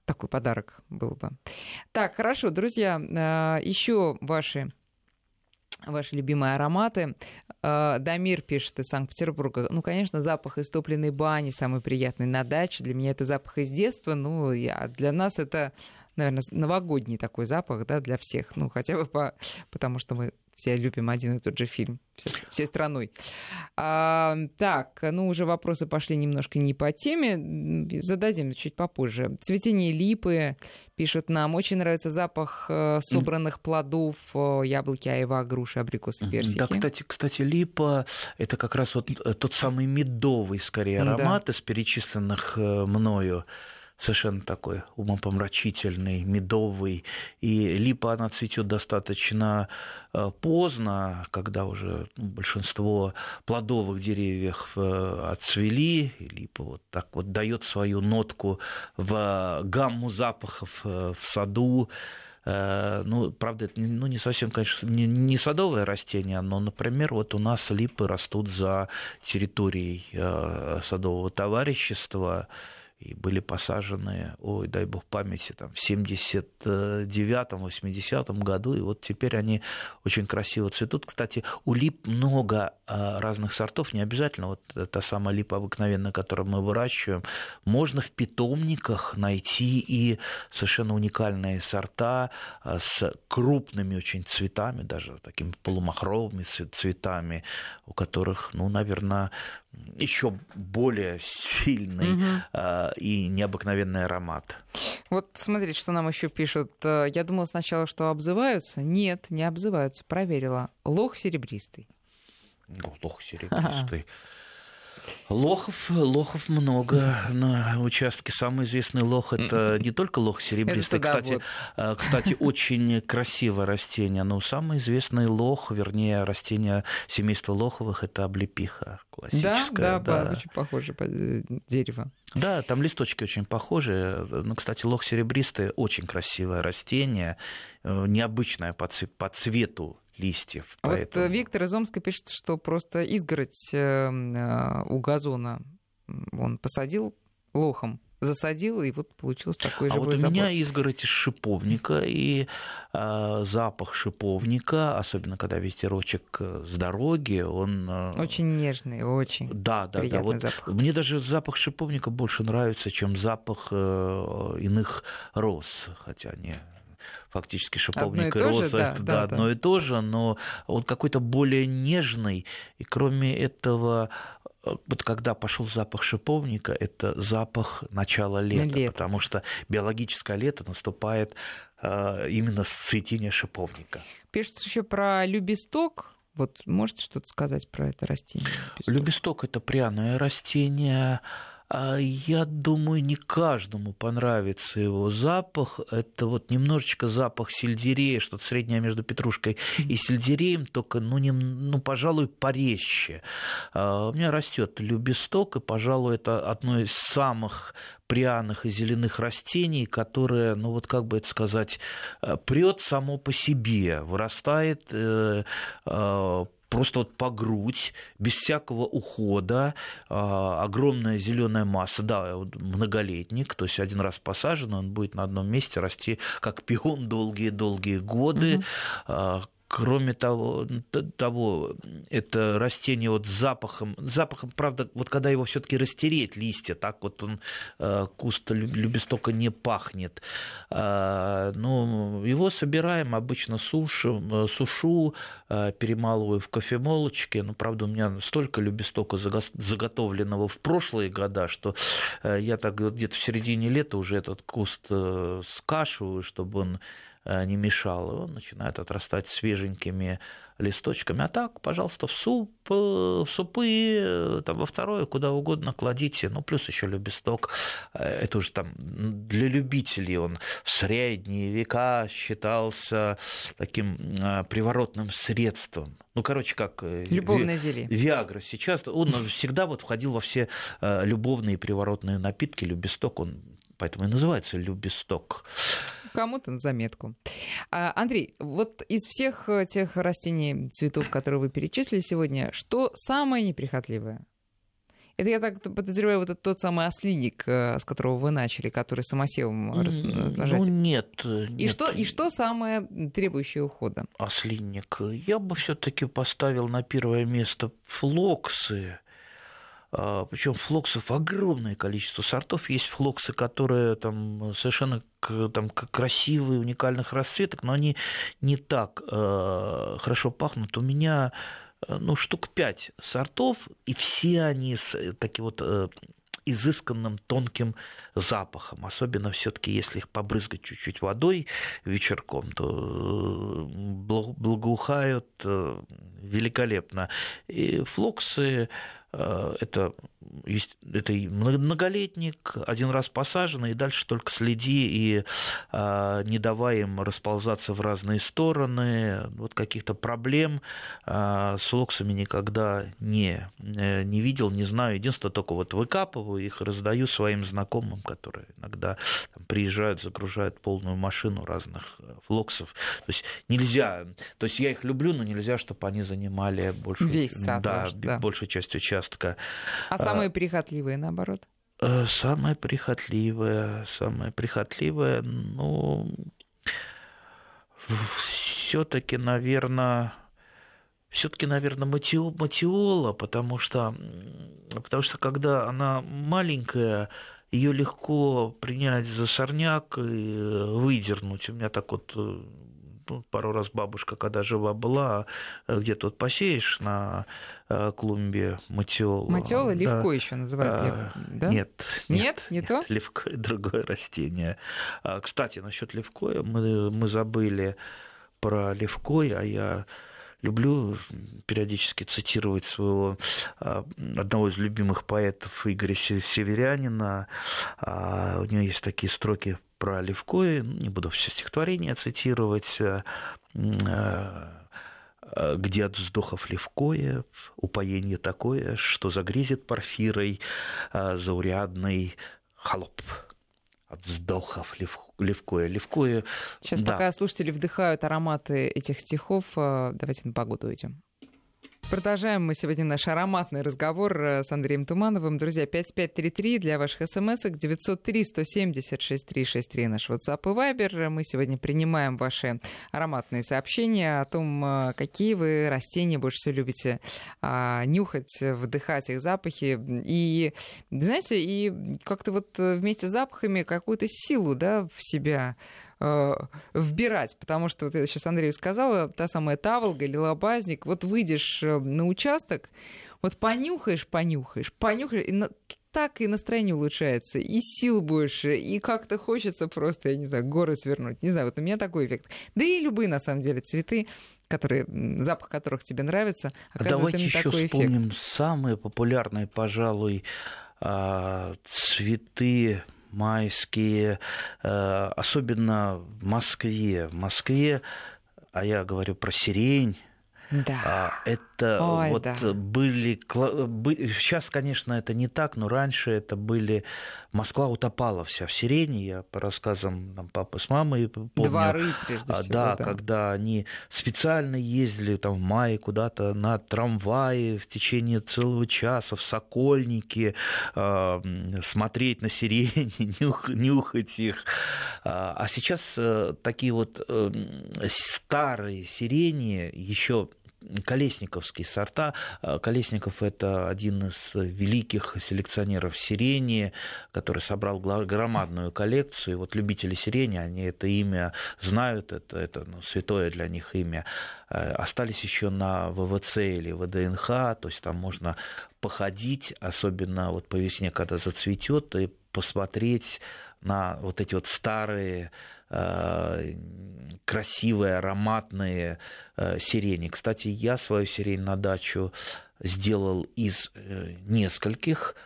[SPEAKER 1] такой подарок был бы. Так, хорошо, друзья, еще ваши ваши любимые ароматы. Э, Дамир пишет из Санкт-Петербурга. Ну, конечно, запах истопленной бани самый приятный на даче. Для меня это запах из детства. Ну, я, для нас это наверное, новогодний такой запах, да, для всех. Ну, хотя бы по, потому что мы все любим один и тот же фильм всей, всей страной. А, так, ну уже вопросы пошли немножко не по теме, зададим чуть попозже. Цветение липы пишут нам. Очень нравится запах э, собранных плодов, э, яблоки, айва, груши, абрикосы, персики.
[SPEAKER 2] Да, кстати, кстати, липа – это как раз вот э, тот самый медовый, скорее, аромат да. из перечисленных мною совершенно такой умопомрачительный, медовый. И липа, она цветет достаточно э, поздно, когда уже ну, большинство плодовых деревьев э, отцвели. И липа вот так вот дает свою нотку в гамму запахов э, в саду. Ну, правда, это ну, не совсем, конечно, не, не садовое растение, но, например, вот у нас липы растут за территорией садового товарищества и были посажены, ой, дай бог памяти, там, в 79-80 году, и вот теперь они очень красиво цветут. Кстати, у лип много разных сортов, не обязательно вот та самая липа обыкновенная, которую мы выращиваем. Можно в питомниках найти и совершенно уникальные сорта а, с крупными очень цветами, даже такими полумахровыми цветами, у которых, ну, наверное, еще более сильный угу. э, и необыкновенный аромат.
[SPEAKER 1] Вот смотрите, что нам еще пишут. Э, я думала сначала, что обзываются. Нет, не обзываются. Проверила. Лох серебристый.
[SPEAKER 2] Лох серебристый. Лохов, лохов много на участке. Самый известный лох это не только лох серебристый. Кстати, вот. кстати, очень красивое растение. Но самый известный лох, вернее, растение семейства лоховых это облепиха классическая.
[SPEAKER 1] Да, да, да. очень похоже э, дерево.
[SPEAKER 2] Да, там листочки очень похожи. Ну, кстати, лох серебристый очень красивое растение, э, необычное по цвету листьев.
[SPEAKER 1] А поэтому... Вот Виктор из Омска пишет, что просто изгородь э, э, у газона он посадил лохом засадил, и вот получился такой же.
[SPEAKER 2] А вот у забор. меня изгородь из шиповника, и э, запах шиповника, особенно когда ветерочек с дороги, он...
[SPEAKER 1] Э, очень нежный, очень
[SPEAKER 2] Да, да, да. Вот запах. Мне даже запах шиповника больше нравится, чем запах э, иных роз, хотя они фактически шиповник и, и роза, же, да, это да, да, одно и то же, но он какой-то более нежный, и кроме этого э, вот когда пошел запах шиповника, это запах начала лета, лето. потому что биологическое лето наступает э, именно с цветения шиповника.
[SPEAKER 1] Пишется еще про любисток. Вот можете что-то сказать про это растение?
[SPEAKER 2] Любисток, любисток это пряное растение. А я думаю, не каждому понравится его запах. Это вот немножечко запах сельдерея, что-то среднее между петрушкой и сельдереем, только, ну, не, ну пожалуй, порезче. А, у меня растет любесток, и, пожалуй, это одно из самых пряных и зеленых растений, которое, ну вот как бы это сказать, э, прет само по себе, вырастает э, э, просто вот по грудь, без всякого ухода, а, огромная зеленая масса, да, многолетник, то есть один раз посажен, он будет на одном месте расти как пион долгие-долгие годы, угу. Кроме того, того, это растение вот запахом, запахом, правда, вот когда его все-таки растереть листья, так вот он э, куст любестока не пахнет. Э, но его собираем обычно сушим, э, сушу, перемалываю в кофемолочке. Ну, правда, у меня столько любестока заготовленного в прошлые года, что я так где-то в середине лета уже этот куст скашиваю, чтобы он Э, не мешал, и он начинает отрастать свеженькими листочками. А так, пожалуйста, в суп, э, в супы, э, там, во второе, куда угодно кладите. Ну, плюс еще любесток. Это уже там для любителей он в средние века считался таким приворотным средством. Ну, короче, как...
[SPEAKER 1] Любовное зелье.
[SPEAKER 2] Виагра. Сейчас он всегда вот входил во все любовные приворотные напитки. Любесток, он поэтому и называется любесток.
[SPEAKER 1] Кому-то на заметку. А, Андрей, вот из всех э, тех растений, цветов, которые вы перечислили сегодня, что самое неприхотливое? Это, я так подозреваю, вот это тот самый ослинник, э, с которого вы начали, который самосевом
[SPEAKER 2] размножается. Ну, нет.
[SPEAKER 1] И, нет. Что, и что самое требующее ухода?
[SPEAKER 2] Ослинник. Я бы все таки поставил на первое место флоксы. А, Причем флоксов огромное количество сортов. Есть флоксы, которые там совершенно там, красивые, уникальных расцветок, но они не так э, хорошо пахнут. У меня э, ну, штук пять сортов, и все они с э, таким вот э, изысканным тонким запахом. Особенно все-таки, если их побрызгать чуть-чуть водой вечерком, то благоухают великолепно. И флоксы Э, это, это многолетник, один раз посаженный, и дальше только следи и а, не давай им расползаться в разные стороны. Вот каких-то проблем а, с локсами никогда не, э, не видел, не знаю. Единственное, только вот выкапываю их, раздаю своим знакомым, которые иногда там, приезжают, загружают полную машину разных флоксов. То есть нельзя, то есть я их люблю, но нельзя, чтобы они занимали большую,
[SPEAKER 1] Весь сад
[SPEAKER 2] да,
[SPEAKER 1] да.
[SPEAKER 2] большую часть участка участка.
[SPEAKER 1] А самые прихотливые, наоборот?
[SPEAKER 2] Э, самое прихотливое, самое прихотливое, ну, все-таки, наверное, все-таки, наверное, матиола, потому что, потому что когда она маленькая, ее легко принять за сорняк и выдернуть. У меня так вот э, пару раз бабушка, когда жива была, э, где-то вот посеешь на э, клумбе матиолу.
[SPEAKER 1] Матиола да. левко еще называют, а, да?
[SPEAKER 2] Нет.
[SPEAKER 1] Нет, не
[SPEAKER 2] нет,
[SPEAKER 1] то?
[SPEAKER 2] Левко другое растение. А, кстати, насчет левкоя мы, мы забыли про левкой, а я люблю периодически цитировать своего а, одного из любимых поэтов Игоря Северянина. У него есть такие строки про Левкоя, не буду все стихотворения цитировать, э, э, где от вздохов Левкоя упоение такое, что загрезет порфирой э, заурядный холоп от вздохов Левкоя. Левкоя
[SPEAKER 1] Сейчас, да. пока слушатели вдыхают ароматы этих стихов, давайте на погоду идем. Продолжаем мы сегодня наш ароматный разговор э, с Андреем Тумановым. Друзья, 5533 для ваших смс 903-170-6363 наш WhatsApp и Viber. Мы сегодня принимаем ваши ароматные сообщения о том, э, какие вы растения больше всего любите а, нюхать, вдыхать их запахи. И, знаете, и как-то вот э, вместе с запахами какую-то силу да, в себя э, вбирать, потому что, вот я сейчас Андрею сказала, та самая таволга или лобазник, вот выйдешь э, на участок, вот понюхаешь, понюхаешь, понюхаешь, и на, так и настроение улучшается, и сил больше, и как-то хочется просто, я не знаю, горы свернуть. Не знаю, вот у меня такой эффект. Да и любые, на самом деле, цветы, которые, запах которых тебе нравится,
[SPEAKER 2] оказывают Давайте еще такой вспомним эффект. самые популярные, пожалуй, а, цветы майские, э, особенно в Москве. В Москве, а я говорю про сирень,
[SPEAKER 1] да.
[SPEAKER 2] А, это Ой, вот да. были... Сейчас, конечно, это не так, но раньше это были... Москва утопала вся в сирене, я по рассказам там, папы с мамой помню.
[SPEAKER 1] Дворы, прежде а,
[SPEAKER 2] всего, да, да, когда они специально ездили там в мае куда-то на трамвае в течение целого часа в Сокольнике, э, смотреть на сирени, нюх, нюхать их. А сейчас э, такие вот э, старые сирени еще колесниковские сорта. А, Колесников – это один из великих селекционеров сирени, который собрал громадную коллекцию. И вот любители сирени, они это имя знают, это, это ну, святое для них имя. А, остались еще на ВВЦ или ВДНХ, то есть там можно походить, особенно вот по весне, когда зацветет, и посмотреть на вот эти вот старые Э, красивые, ароматные э, сирени. Кстати, я свою сирень на дачу сделал из э, нескольких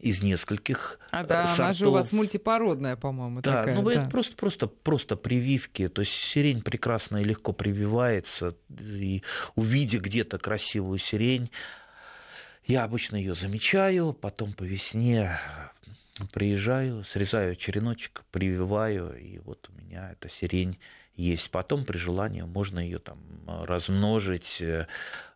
[SPEAKER 2] из нескольких
[SPEAKER 1] А да, сортов. она же у вас мультипородная, по-моему,
[SPEAKER 2] да,
[SPEAKER 1] такая.
[SPEAKER 2] Ну, да, это просто, просто, просто прививки. То есть сирень прекрасно и легко прививается. И увидя где-то красивую сирень, я обычно ее замечаю, потом по весне приезжаю, срезаю череночек, прививаю, и вот у меня эта сирень есть. Потом при желании можно ее там размножить э,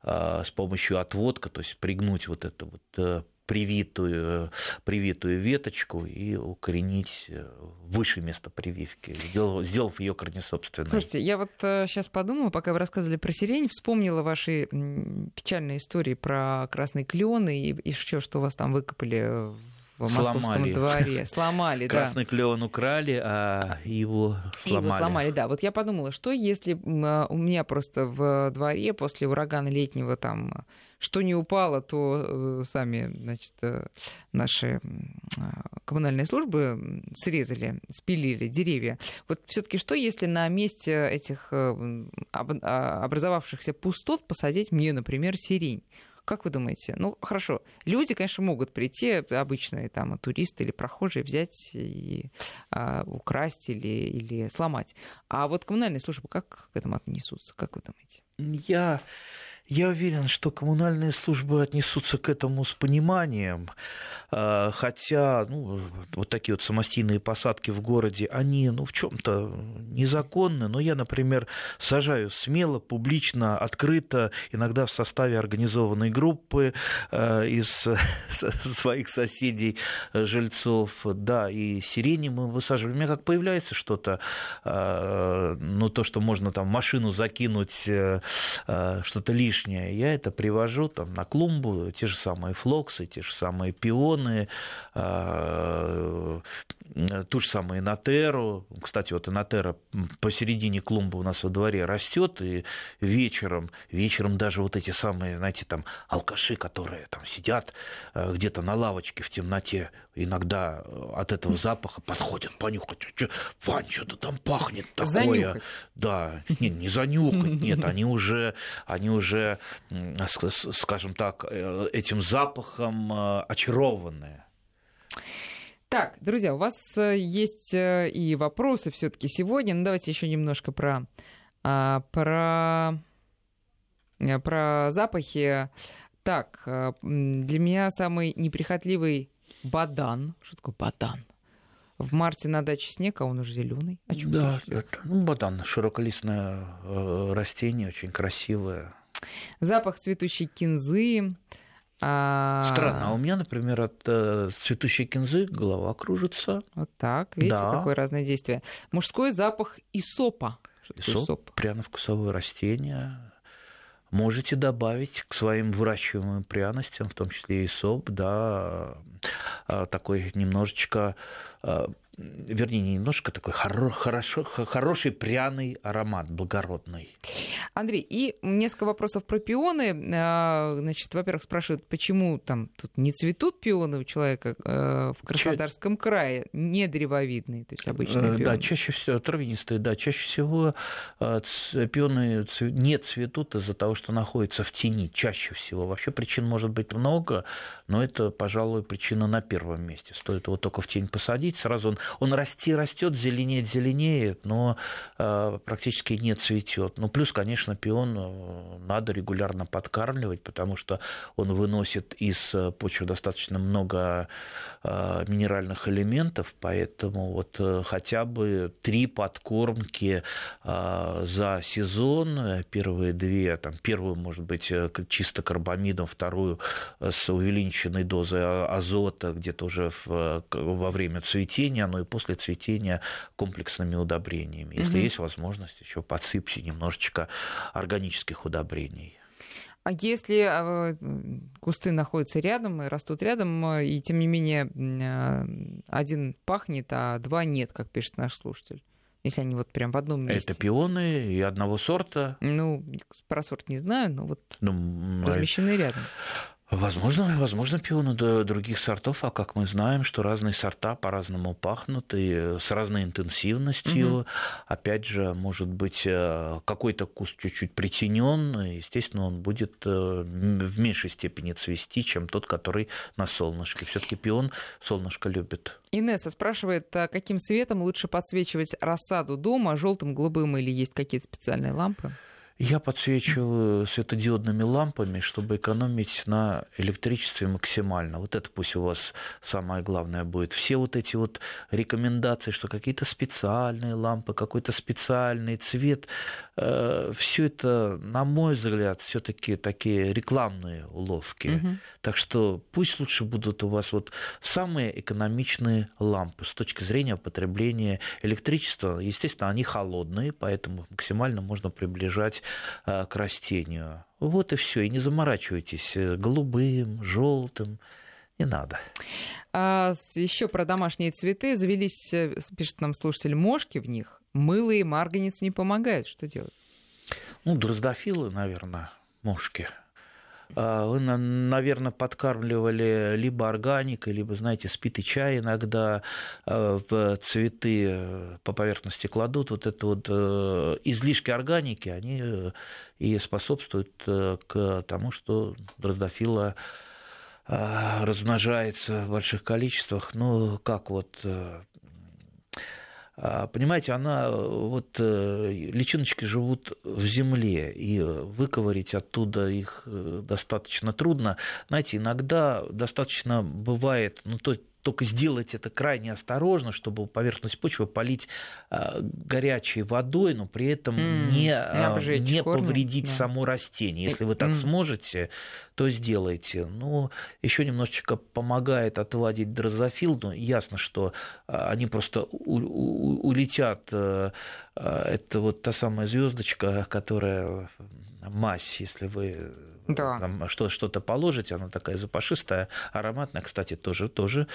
[SPEAKER 2] а, с помощью отводка, то есть пригнуть вот это вот э, привитую, привитую веточку и укоренить э, выше место прививки, сделав, сделав ее корнесобственной.
[SPEAKER 1] Слушайте, я вот сейчас подумала, пока вы рассказывали про сирень, вспомнила ваши печальные истории про красные клены и, что, что у вас там выкопали в московском сломали. дворе. Сломали,
[SPEAKER 2] да. Красный клен украли, а его сломали. Его
[SPEAKER 1] сломали, да. Вот я подумала, что если а, у меня просто в дворе после урагана летнего там что не упало, то э, сами, значит, э, наши а, коммунальные службы срезали, спилили деревья. Вот все-таки что, если на месте этих э, а, образовавшихся пустот посадить мне, например, сирень? Как вы думаете? Ну, хорошо, люди, конечно, могут прийти, обычные там туристы или прохожие, взять и а, украсть или, или сломать. А вот коммунальные службы как к этому отнесутся? Как вы думаете?
[SPEAKER 2] Я я уверен, что коммунальные службы отнесутся к этому с пониманием, а, хотя ну, вот такие вот самостийные посадки в городе, они ну, в чем-то незаконны, но я, например, сажаю смело, публично, открыто, иногда в составе организованной группы а, из своих соседей, жильцов, да, и сирени мы высаживаем. У меня как появляется что-то, а, ну, то, что можно там машину закинуть, э, что-то лишнее, лишнее, я это привожу там, на клумбу, те же самые флоксы, те же самые пионы, а, ту же самую инотеру. Кстати, вот инотера посередине клумбы у нас во дворе растет, и вечером, вечером даже вот эти самые, знаете, там алкаши, которые там сидят а, где-то на лавочке в темноте, иногда от этого запаха подходят понюхать. Что, Вань, что-то там пахнет такое. Занюхать. Да, не, не занюхать, нет, они уже, они уже, скажем так, э, этим запахом э, очарованные.
[SPEAKER 1] Так, друзья, у вас э, есть и вопросы все-таки сегодня. Ну, давайте еще немножко про, а, про, про запахи. Так, для меня самый неприхотливый бадан. Что такое бадан? В марте на даче снег, а он уже зеленый. А
[SPEAKER 2] да, это, ну, бадан, широколистное э, растение, очень красивое.
[SPEAKER 1] Запах цветущей кинзы.
[SPEAKER 2] А... Странно, а у меня, например, от э, цветущей кинзы голова кружится.
[SPEAKER 1] Вот так, видите, да. какое разное действие. Мужской запах исопа.
[SPEAKER 2] Что Исоп, пряно-вкусовое растение, можете добавить к своим выращиваемым пряностям, в том числе и соп, да, а, такой немножечко а, вернее, не немножко такой хоро, хорошо, хороший пряный аромат, благородный.
[SPEAKER 1] Андрей, и несколько вопросов про пионы. А, значит, во-первых, спрашивают, почему там тут не цветут пионы у человека э, в Краснодарском Ча... крае, не древовидные, то есть обычные э, пионы?
[SPEAKER 2] Да, чаще всего, травянистые, да, чаще всего э, пионы не цветут из-за того, что находятся в тени, чаще всего. Вообще причин может быть много, но это, пожалуй, причина на первом месте. Стоит его только в тень посадить, сразу он он расти растет, зеленеет, зеленеет, но э, практически не цветет. Ну, плюс, конечно, пион э, надо регулярно подкармливать, потому что он выносит из э, почвы достаточно много минеральных элементов, поэтому вот хотя бы три подкормки за сезон, первые две, там, первую, может быть, чисто карбамидом, вторую с увеличенной дозой а, азота где-то уже в, во время цветения, ну и после цветения комплексными удобрениями. Если угу. есть возможность, еще подсыпьте немножечко органических удобрений.
[SPEAKER 1] А если а, кусты находятся рядом и растут рядом, и тем не менее а, один пахнет, а два нет, как пишет наш слушатель? Если они вот прям в одном месте.
[SPEAKER 2] Это пионы и одного сорта?
[SPEAKER 1] Ну, про сорт не знаю, но вот ну, размещены рядом.
[SPEAKER 2] Возможно, возможно, пионы других сортов, а как мы знаем, что разные сорта по-разному пахнут и с разной интенсивностью. Угу. Опять же, может быть, э, какой-то куст чуть-чуть притенен, естественно, он будет э, в меньшей степени цвести, чем тот, который на солнышке. Все-таки пион солнышко любит.
[SPEAKER 1] Инесса спрашивает, а каким светом лучше подсвечивать рассаду дома, желтым, голубым или есть какие-то специальные лампы?
[SPEAKER 2] Я подсвечиваю светодиодными лампами, чтобы экономить на электричестве максимально. Вот это пусть у вас самое главное будет. Все вот эти вот рекомендации, что какие-то специальные лампы, какой-то специальный цвет, э, все это, на мой взгляд, все-таки такие рекламные уловки. Угу. Так что пусть лучше будут у вас вот самые экономичные лампы с точки зрения потребления электричества. Естественно, они холодные, поэтому максимально можно приближать к растению. Вот и все. И не заморачивайтесь э, голубым, желтым. Не надо.
[SPEAKER 1] А, еще про домашние цветы. Завелись, э, пишет нам слушатель, мошки в них. Мыло и марганец не помогают. Что делать?
[SPEAKER 2] Ну, дроздофилы, наверное, мошки. А, вы, наверное, подкармливали либо органикой, либо, знаете, спитый чай иногда а, в цветы э, по поверхности кладут. Вот это вот э, излишки органики, они э, и способствуют к тому, что дроздофила а, размножается в больших количествах. Ну, как вот понимаете, она, вот э, личиночки живут в земле, и выковырить оттуда их э, достаточно трудно. Знаете, иногда достаточно бывает, ну, то, только сделать это крайне осторожно, чтобы поверхность почвы полить а, горячей водой, но при этом mm, не, а, не повредить да. само растение. Если вы так mm. сможете, то сделайте. Ну, еще немножечко помогает отводить дрозофил, но ясно, что а, они просто у, у, улетят. Э, это вот та самая звездочка, которая мазь, если вы да. там что-то положите, она такая запашистая, ароматная, кстати, тоже, тоже,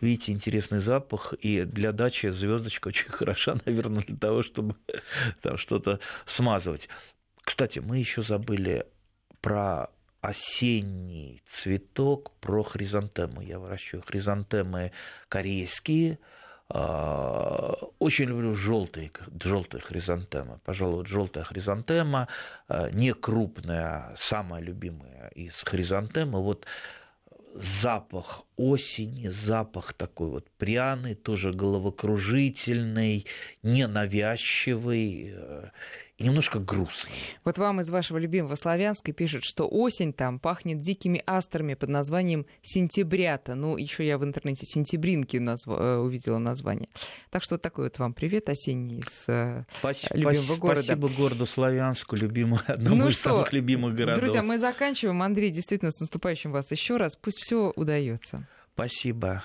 [SPEAKER 2] видите, интересный запах, и для дачи звездочка очень хороша, наверное, для того, чтобы там что-то смазывать. Кстати, мы еще забыли про осенний цветок, про хризантему. Я выращиваю хризантемы корейские, очень люблю желтые, желтые хризантемы. Пожалуй, желтая хризантема, а, не крупная, самая любимая из хризантемы. Вот запах осени, запах такой вот пряный, тоже головокружительный, ненавязчивый э, и немножко грустный.
[SPEAKER 1] Вот вам из вашего любимого Славянска пишут, что осень там пахнет дикими астрами под названием сентябрята. Ну, еще я в интернете сентябринки назв... Э, увидела название. Так что вот такой вот вам привет осенний из э, спасибо, любимого города.
[SPEAKER 2] Спасибо городу Славянску, любимому, одному ну из что, самых любимых городов.
[SPEAKER 1] Друзья, мы заканчиваем. Андрей, действительно, с наступающим вас еще раз. Пусть все удается.
[SPEAKER 2] Спасибо.